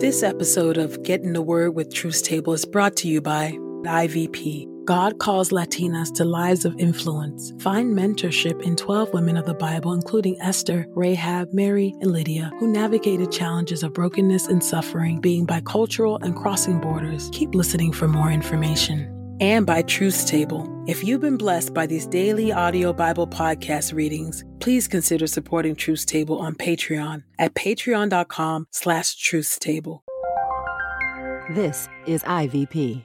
This episode of Get in the Word with Truth's Table is brought to you by IVP. God calls Latinas to lives of influence. Find mentorship in 12 women of the Bible, including Esther, Rahab, Mary, and Lydia, who navigated challenges of brokenness and suffering, being bicultural and crossing borders. Keep listening for more information. And by Truth's Table. If you've been blessed by these daily audio Bible podcast readings, please consider supporting Truth's Table on Patreon at patreon.com slash truthstable. This is IVP.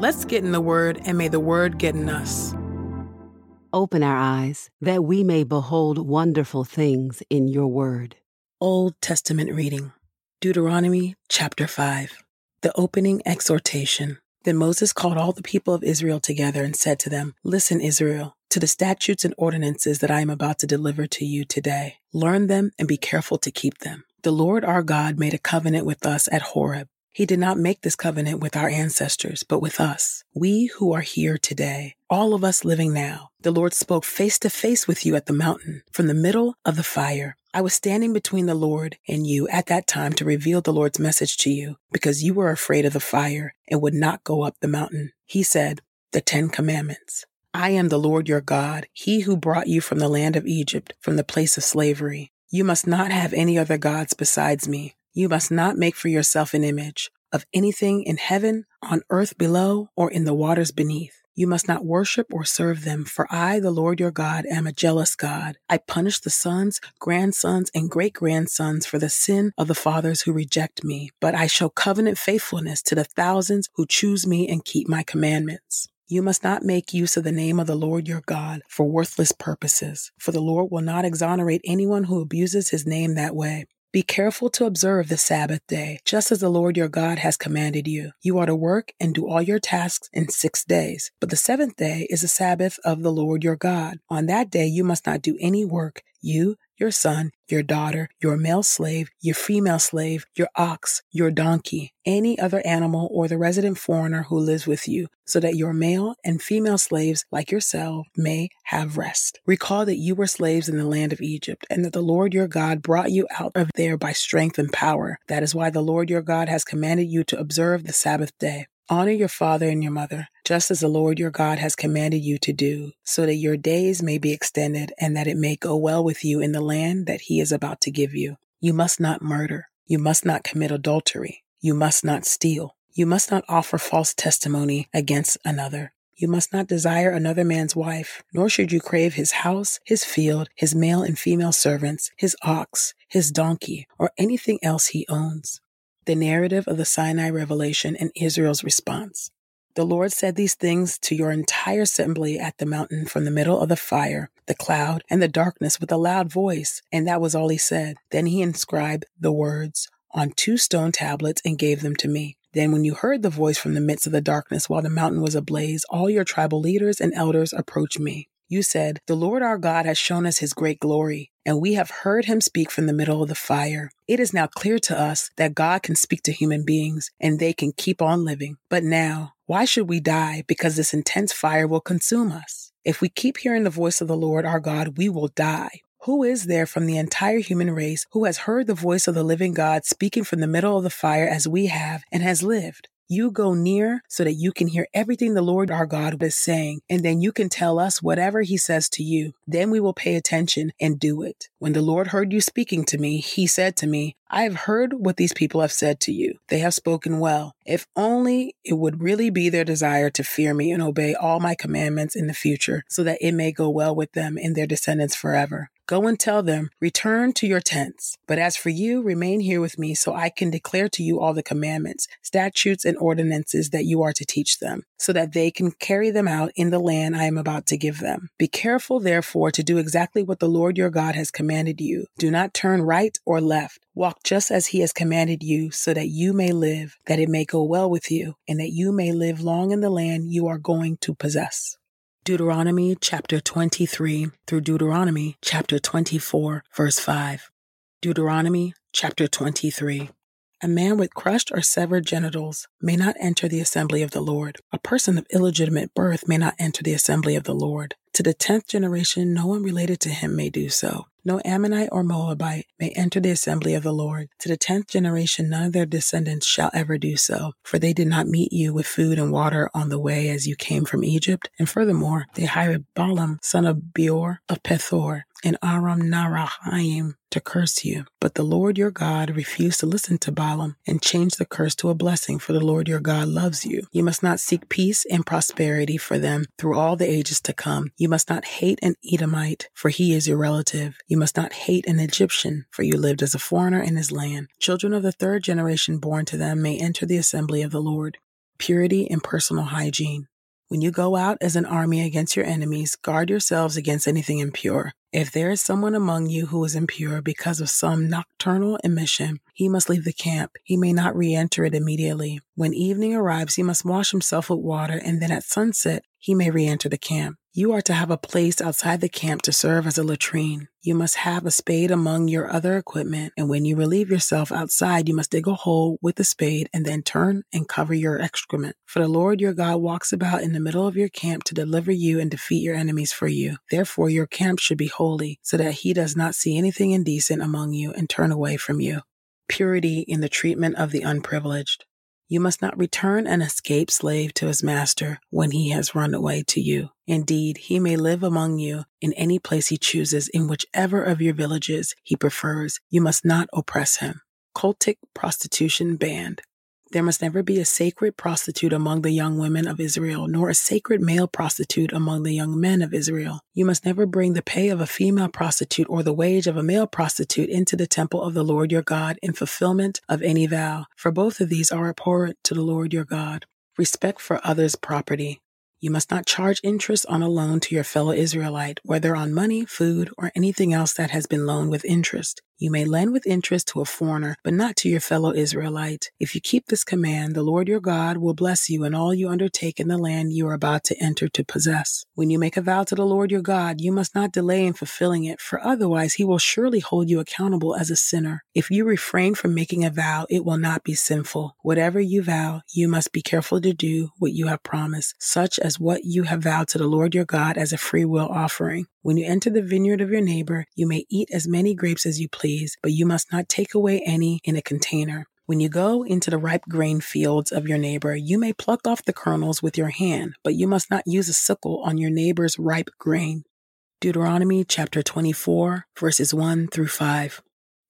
Let's get in the Word and may the Word get in us. Open our eyes that we may behold wonderful things in your word. Old Testament reading Deuteronomy chapter 5. The opening exhortation. Then Moses called all the people of Israel together and said to them, Listen, Israel, to the statutes and ordinances that I am about to deliver to you today. Learn them and be careful to keep them. The Lord our God made a covenant with us at Horeb. He did not make this covenant with our ancestors, but with us. We who are here today, all of us living now. The Lord spoke face to face with you at the mountain from the middle of the fire. I was standing between the Lord and you at that time to reveal the Lord's message to you because you were afraid of the fire and would not go up the mountain. He said, the Ten Commandments. I am the Lord your God, he who brought you from the land of Egypt, from the place of slavery. You must not have any other gods besides me. You must not make for yourself an image of anything in heaven, on earth below, or in the waters beneath. You must not worship or serve them, for I, the Lord your God, am a jealous God. I punish the sons, grandsons, and great grandsons for the sin of the fathers who reject me, but I show covenant faithfulness to the thousands who choose me and keep my commandments. You must not make use of the name of the Lord your God for worthless purposes, for the Lord will not exonerate anyone who abuses his name that way. Be careful to observe the Sabbath day, just as the Lord your God has commanded you. You are to work and do all your tasks in six days. But the seventh day is the Sabbath of the Lord your God. On that day you must not do any work, you, your son, your daughter, your male slave, your female slave, your ox, your donkey, any other animal, or the resident foreigner who lives with you, so that your male and female slaves, like yourself, may have rest. Recall that you were slaves in the land of Egypt, and that the Lord your God brought you out of there by strength and power. That is why the Lord your God has commanded you to observe the Sabbath day. Honor your father and your mother, just as the Lord your God has commanded you to do, so that your days may be extended and that it may go well with you in the land that he is about to give you. You must not murder. You must not commit adultery. You must not steal. You must not offer false testimony against another. You must not desire another man's wife, nor should you crave his house, his field, his male and female servants, his ox, his donkey, or anything else he owns the narrative of the Sinai revelation and Israel's response. The Lord said these things to your entire assembly at the mountain from the middle of the fire, the cloud, and the darkness with a loud voice, and that was all he said. Then he inscribed the words on two stone tablets and gave them to me. Then, when you heard the voice from the midst of the darkness while the mountain was ablaze, all your tribal leaders and elders approached me. You said, The Lord our God has shown us his great glory, and we have heard him speak from the middle of the fire. It is now clear to us that God can speak to human beings and they can keep on living. But now, why should we die? Because this intense fire will consume us. If we keep hearing the voice of the Lord our God, we will die. Who is there from the entire human race who has heard the voice of the living God speaking from the middle of the fire as we have and has lived? You go near so that you can hear everything the Lord our God is saying, and then you can tell us whatever he says to you. Then we will pay attention and do it. When the Lord heard you speaking to me, he said to me, I have heard what these people have said to you. They have spoken well. If only it would really be their desire to fear me and obey all my commandments in the future, so that it may go well with them and their descendants forever. Go and tell them, return to your tents. But as for you, remain here with me so I can declare to you all the commandments, statutes, and ordinances that you are to teach them, so that they can carry them out in the land I am about to give them. Be careful, therefore, to do exactly what the Lord your God has commanded you. Do not turn right or left. Walk just as he has commanded you, so that you may live, that it may go well with you, and that you may live long in the land you are going to possess. Deuteronomy chapter 23 through Deuteronomy chapter 24, verse 5. Deuteronomy chapter 23. A man with crushed or severed genitals may not enter the assembly of the Lord. A person of illegitimate birth may not enter the assembly of the Lord. To the tenth generation, no one related to him may do so. No Ammonite or Moabite may enter the assembly of the Lord. To the tenth generation, none of their descendants shall ever do so, for they did not meet you with food and water on the way as you came from Egypt. And furthermore, they hired Balaam, son of Beor of Pethor, and Aram Naharaim to curse you. But the Lord your God refused to listen to Balaam and changed the curse to a blessing, for the Lord your God loves you. You must not seek peace and prosperity for them through all the ages to come. You must not hate an Edomite, for he is your relative. You must not hate an Egyptian, for you lived as a foreigner in his land. Children of the third generation born to them may enter the assembly of the Lord. Purity and personal hygiene. When you go out as an army against your enemies, guard yourselves against anything impure. If there is someone among you who is impure because of some nocturnal emission, he must leave the camp. He may not re enter it immediately. When evening arrives, he must wash himself with water, and then at sunset, he may re enter the camp. You are to have a place outside the camp to serve as a latrine. You must have a spade among your other equipment, and when you relieve yourself outside, you must dig a hole with the spade and then turn and cover your excrement. For the Lord your God walks about in the middle of your camp to deliver you and defeat your enemies for you. Therefore, your camp should be holy, so that he does not see anything indecent among you and turn away from you. Purity in the treatment of the unprivileged. You must not return an escaped slave to his master when he has run away to you. Indeed, he may live among you in any place he chooses, in whichever of your villages he prefers. You must not oppress him. Cultic prostitution banned. There must never be a sacred prostitute among the young women of Israel, nor a sacred male prostitute among the young men of Israel. You must never bring the pay of a female prostitute or the wage of a male prostitute into the temple of the Lord your God in fulfillment of any vow, for both of these are abhorrent to the Lord your God. Respect for others' property. You must not charge interest on a loan to your fellow Israelite, whether on money, food, or anything else that has been loaned with interest. You may lend with interest to a foreigner, but not to your fellow Israelite. If you keep this command, the Lord your God will bless you in all you undertake in the land you are about to enter to possess. When you make a vow to the Lord your God, you must not delay in fulfilling it, for otherwise he will surely hold you accountable as a sinner. If you refrain from making a vow, it will not be sinful. Whatever you vow, you must be careful to do what you have promised, such as what you have vowed to the Lord your God as a free will offering. When you enter the vineyard of your neighbor, you may eat as many grapes as you please, but you must not take away any in a container. When you go into the ripe grain fields of your neighbor, you may pluck off the kernels with your hand, but you must not use a sickle on your neighbor's ripe grain. Deuteronomy chapter 24, verses 1 through 5.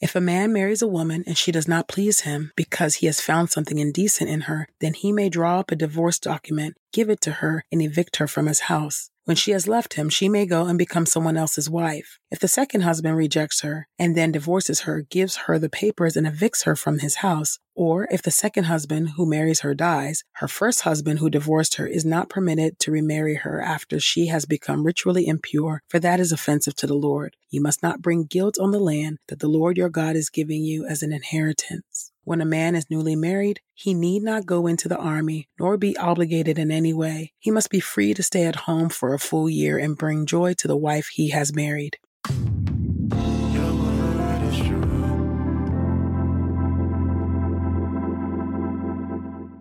If a man marries a woman and she does not please him because he has found something indecent in her, then he may draw up a divorce document, give it to her, and evict her from his house. When she has left him, she may go and become someone else's wife. If the second husband rejects her and then divorces her, gives her the papers, and evicts her from his house, or if the second husband who marries her dies, her first husband who divorced her is not permitted to remarry her after she has become ritually impure, for that is offensive to the Lord. You must not bring guilt on the land that the Lord your God is giving you as an inheritance. When a man is newly married, he need not go into the army nor be obligated in any way. He must be free to stay at home for a full year and bring joy to the wife he has married.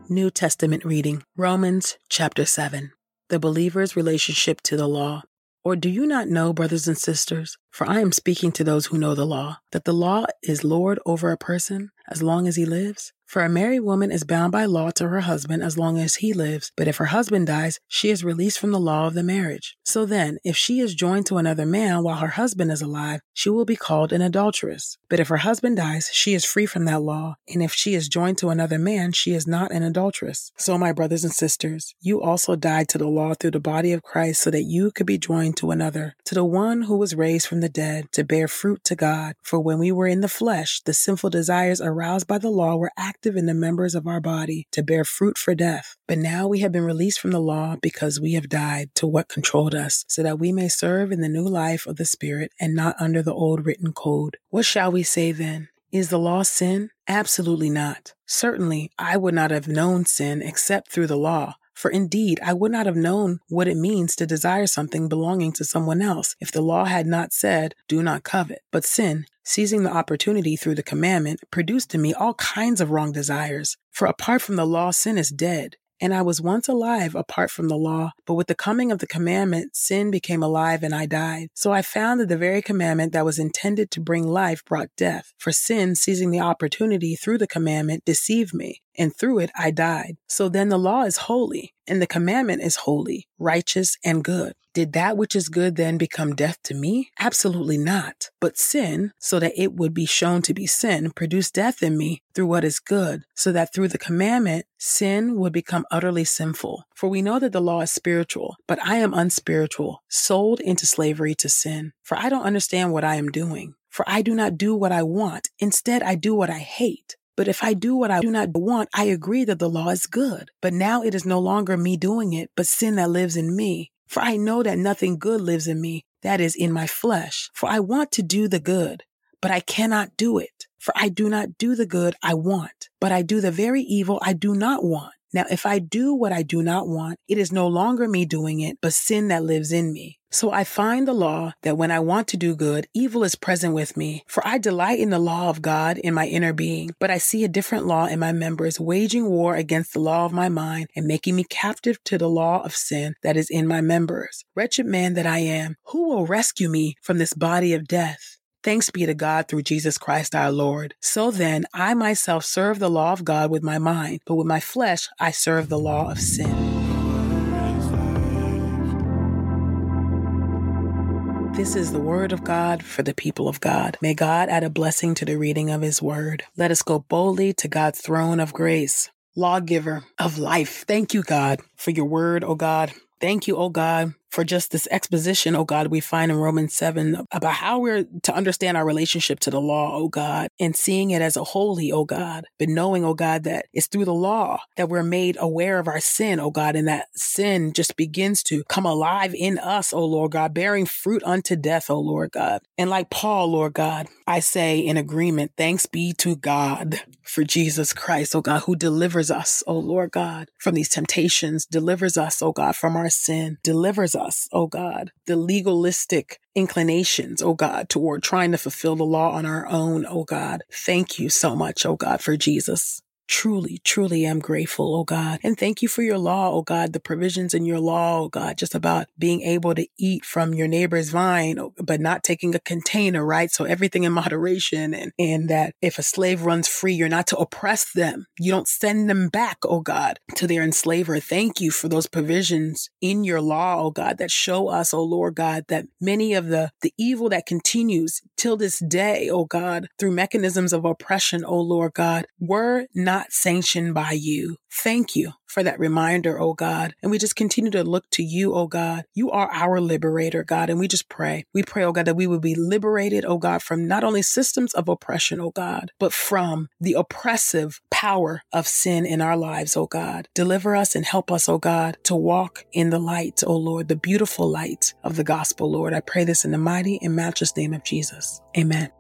New Testament reading Romans chapter 7 The believer's relationship to the law. Or do you not know, brothers and sisters, for I am speaking to those who know the law, that the law is Lord over a person, as long as he lives? For a married woman is bound by law to her husband as long as he lives, but if her husband dies, she is released from the law of the marriage. So then, if she is joined to another man while her husband is alive, she will be called an adulteress. But if her husband dies, she is free from that law, and if she is joined to another man, she is not an adulteress. So, my brothers and sisters, you also died to the law through the body of Christ so that you could be joined to another, to the one who was raised from the dead, to bear fruit to God. For when we were in the flesh, the sinful desires aroused by the law were active in the members of our body to bear fruit for death. But now we have been released from the law because we have died to what controlled us, so that we may serve in the new life of the Spirit and not under the old written code. What shall we say then? Is the law sin? Absolutely not. Certainly, I would not have known sin except through the law. For indeed, I would not have known what it means to desire something belonging to someone else if the law had not said, Do not covet. But sin, seizing the opportunity through the commandment, produced in me all kinds of wrong desires. For apart from the law, sin is dead. And I was once alive apart from the law, but with the coming of the commandment, sin became alive and I died. So I found that the very commandment that was intended to bring life brought death. For sin, seizing the opportunity through the commandment, deceived me, and through it I died. So then the law is holy, and the commandment is holy, righteous, and good. Did that which is good then become death to me? Absolutely not. But sin, so that it would be shown to be sin, produced death in me through what is good, so that through the commandment, sin would become utterly sinful. For we know that the law is spiritual, but I am unspiritual, sold into slavery to sin. For I don't understand what I am doing. For I do not do what I want. Instead, I do what I hate. But if I do what I do not want, I agree that the law is good. But now it is no longer me doing it, but sin that lives in me. For I know that nothing good lives in me, that is, in my flesh. For I want to do the good, but I cannot do it. For I do not do the good I want, but I do the very evil I do not want. Now, if I do what I do not want, it is no longer me doing it, but sin that lives in me. So I find the law that when I want to do good, evil is present with me. For I delight in the law of God in my inner being, but I see a different law in my members, waging war against the law of my mind and making me captive to the law of sin that is in my members. Wretched man that I am, who will rescue me from this body of death? Thanks be to God through Jesus Christ our Lord. So then, I myself serve the law of God with my mind, but with my flesh I serve the law of sin. This is the word of God for the people of God. May God add a blessing to the reading of his word. Let us go boldly to God's throne of grace. Lawgiver of life. Thank you, God, for your word, O God. Thank you, O God, for just this exposition, oh God, we find in Romans 7 about how we're to understand our relationship to the law, oh God, and seeing it as a holy, oh God, but knowing, oh God, that it's through the law that we're made aware of our sin, oh God, and that sin just begins to come alive in us, oh Lord God, bearing fruit unto death, oh Lord God. And like Paul, Lord God, I say in agreement, thanks be to God for Jesus Christ, oh God, who delivers us, oh Lord God, from these temptations, delivers us, oh God, from our sin, delivers us, oh God, the legalistic inclinations, oh God, toward trying to fulfill the law on our own, oh God. Thank you so much, oh God, for Jesus truly, truly am grateful, oh God. And thank you for your law, oh God, the provisions in your law, oh God, just about being able to eat from your neighbor's vine, oh, but not taking a container, right? So everything in moderation and, and that if a slave runs free, you're not to oppress them. You don't send them back, oh God, to their enslaver. Thank you for those provisions in your law, oh God, that show us, oh Lord God, that many of the, the evil that continues till this day, oh God, through mechanisms of oppression, oh Lord God, were not not sanctioned by you. Thank you for that reminder, oh God. And we just continue to look to you, oh God. You are our liberator, God. And we just pray. We pray, oh God, that we would be liberated, oh God, from not only systems of oppression, oh God, but from the oppressive power of sin in our lives, oh God. Deliver us and help us, oh God, to walk in the light, oh Lord, the beautiful light of the gospel, Lord. I pray this in the mighty and matchless name of Jesus. Amen.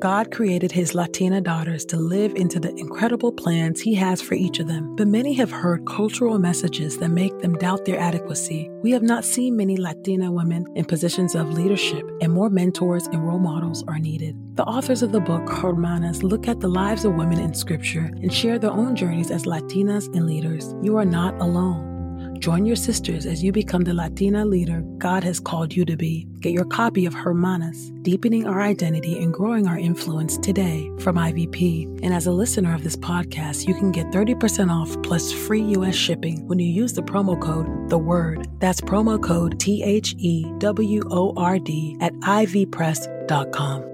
God created his Latina daughters to live into the incredible plans he has for each of them. But many have heard cultural messages that make them doubt their adequacy. We have not seen many Latina women in positions of leadership, and more mentors and role models are needed. The authors of the book, Hermanas, look at the lives of women in Scripture and share their own journeys as Latinas and leaders. You are not alone. Join your sisters as you become the Latina leader God has called you to be. Get your copy of Hermanas, Deepening Our Identity and Growing Our Influence today from IVP. And as a listener of this podcast, you can get 30% off plus free U.S. shipping when you use the promo code The Word. That's promo code T H E W O R D at ivpress.com.